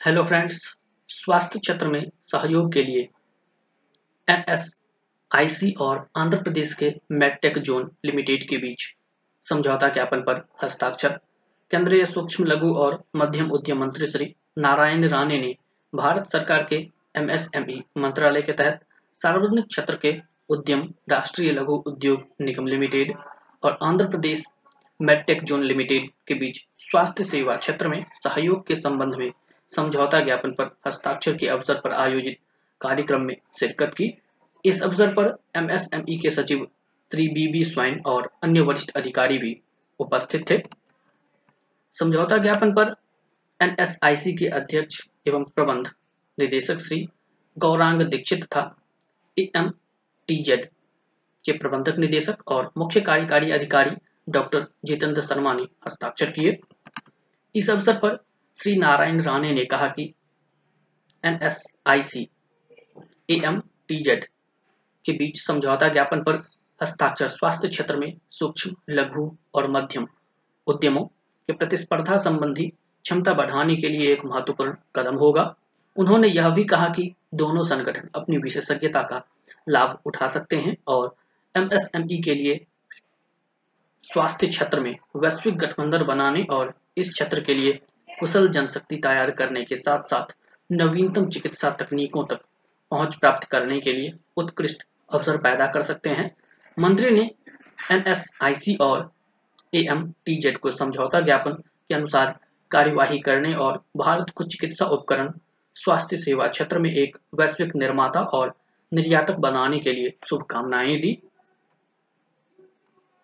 Hello friends स्वास्थ्य क्षेत्र में सहयोग के लिए एनएसआईसी और आंध्र प्रदेश के मेडटेक जोन लिमिटेड के बीच समझौता ज्ञापन पर हस्ताक्षर। केंद्रीय सूक्ष्म लघु और मध्यम उद्यम मंत्री श्री नारायण राणे ने भारत सरकार के एमएसएमई मंत्रालय के तहत सार्वजनिक क्षेत्र के उद्यम, राष्ट्रीय लघु उद्योग निगम लिमिटेड और Andhra Pradesh MedTech zone limited के बीच स्वास्थ्य सेवा क्षेत्र में सहयोग के संबंध में समझौता ज्ञापन पर हस्ताक्षर के अवसर पर आयोजित कार्यक्रम में शिरकत की। इस अवसर पर एमएसएमई के सचिव श्री बी बी स्वाइन और अन्य वरिष्ठ अधिकारी भी उपस्थित थे। समझौता ज्ञापन पर एनएसआईसी के अध्यक्ष एवं प्रबंध निदेशक श्री गौरांग दीक्षित तथा एम टीजेड के प्रबंधक निदेशक और मुख्य कार्यकारी अधिकारी डॉक्टर जितेंद्र शर्मा ने हस्ताक्षर किए। इस अवसर पर श्री नारायण राणे ने कहा कि एनएसआईसी एएमटीजेड के बीच समझौता ज्ञापन पर हस्ताक्षर स्वास्थ्य क्षेत्र में सूक्ष्म, लघु और मध्यम उद्यमों के प्रतिस्पर्धा संबंधी क्षमता बढ़ाने के लिए एक महत्वपूर्ण कदम होगा। उन्होंने यह भी कहा कि दोनों संगठन अपनी विशेषज्ञता का लाभ उठा सकते हैं और एमएसएमई के लिए स्वास्थ्य क्षेत्र में वैश्विक गठबंधन बनाने और इस क्षेत्र के लिए कुशल जनशक्ति तैयार करने के साथ साथ नवीनतम चिकित्सा तकनीकों तक पहुँच प्राप्त करने के लिए उत्कृष्ट अवसर पैदा कर सकते हैं। मंत्री ने एनएसआईसी और एएमटीजेड को समझौता ज्ञापन के अनुसार कार्यवाही करने और भारत को चिकित्सा उपकरण, स्वास्थ्य सेवा क्षेत्र में एक वैश्विक निर्माता और निर्यातक बनाने के लिए शुभकामनाएँ दी।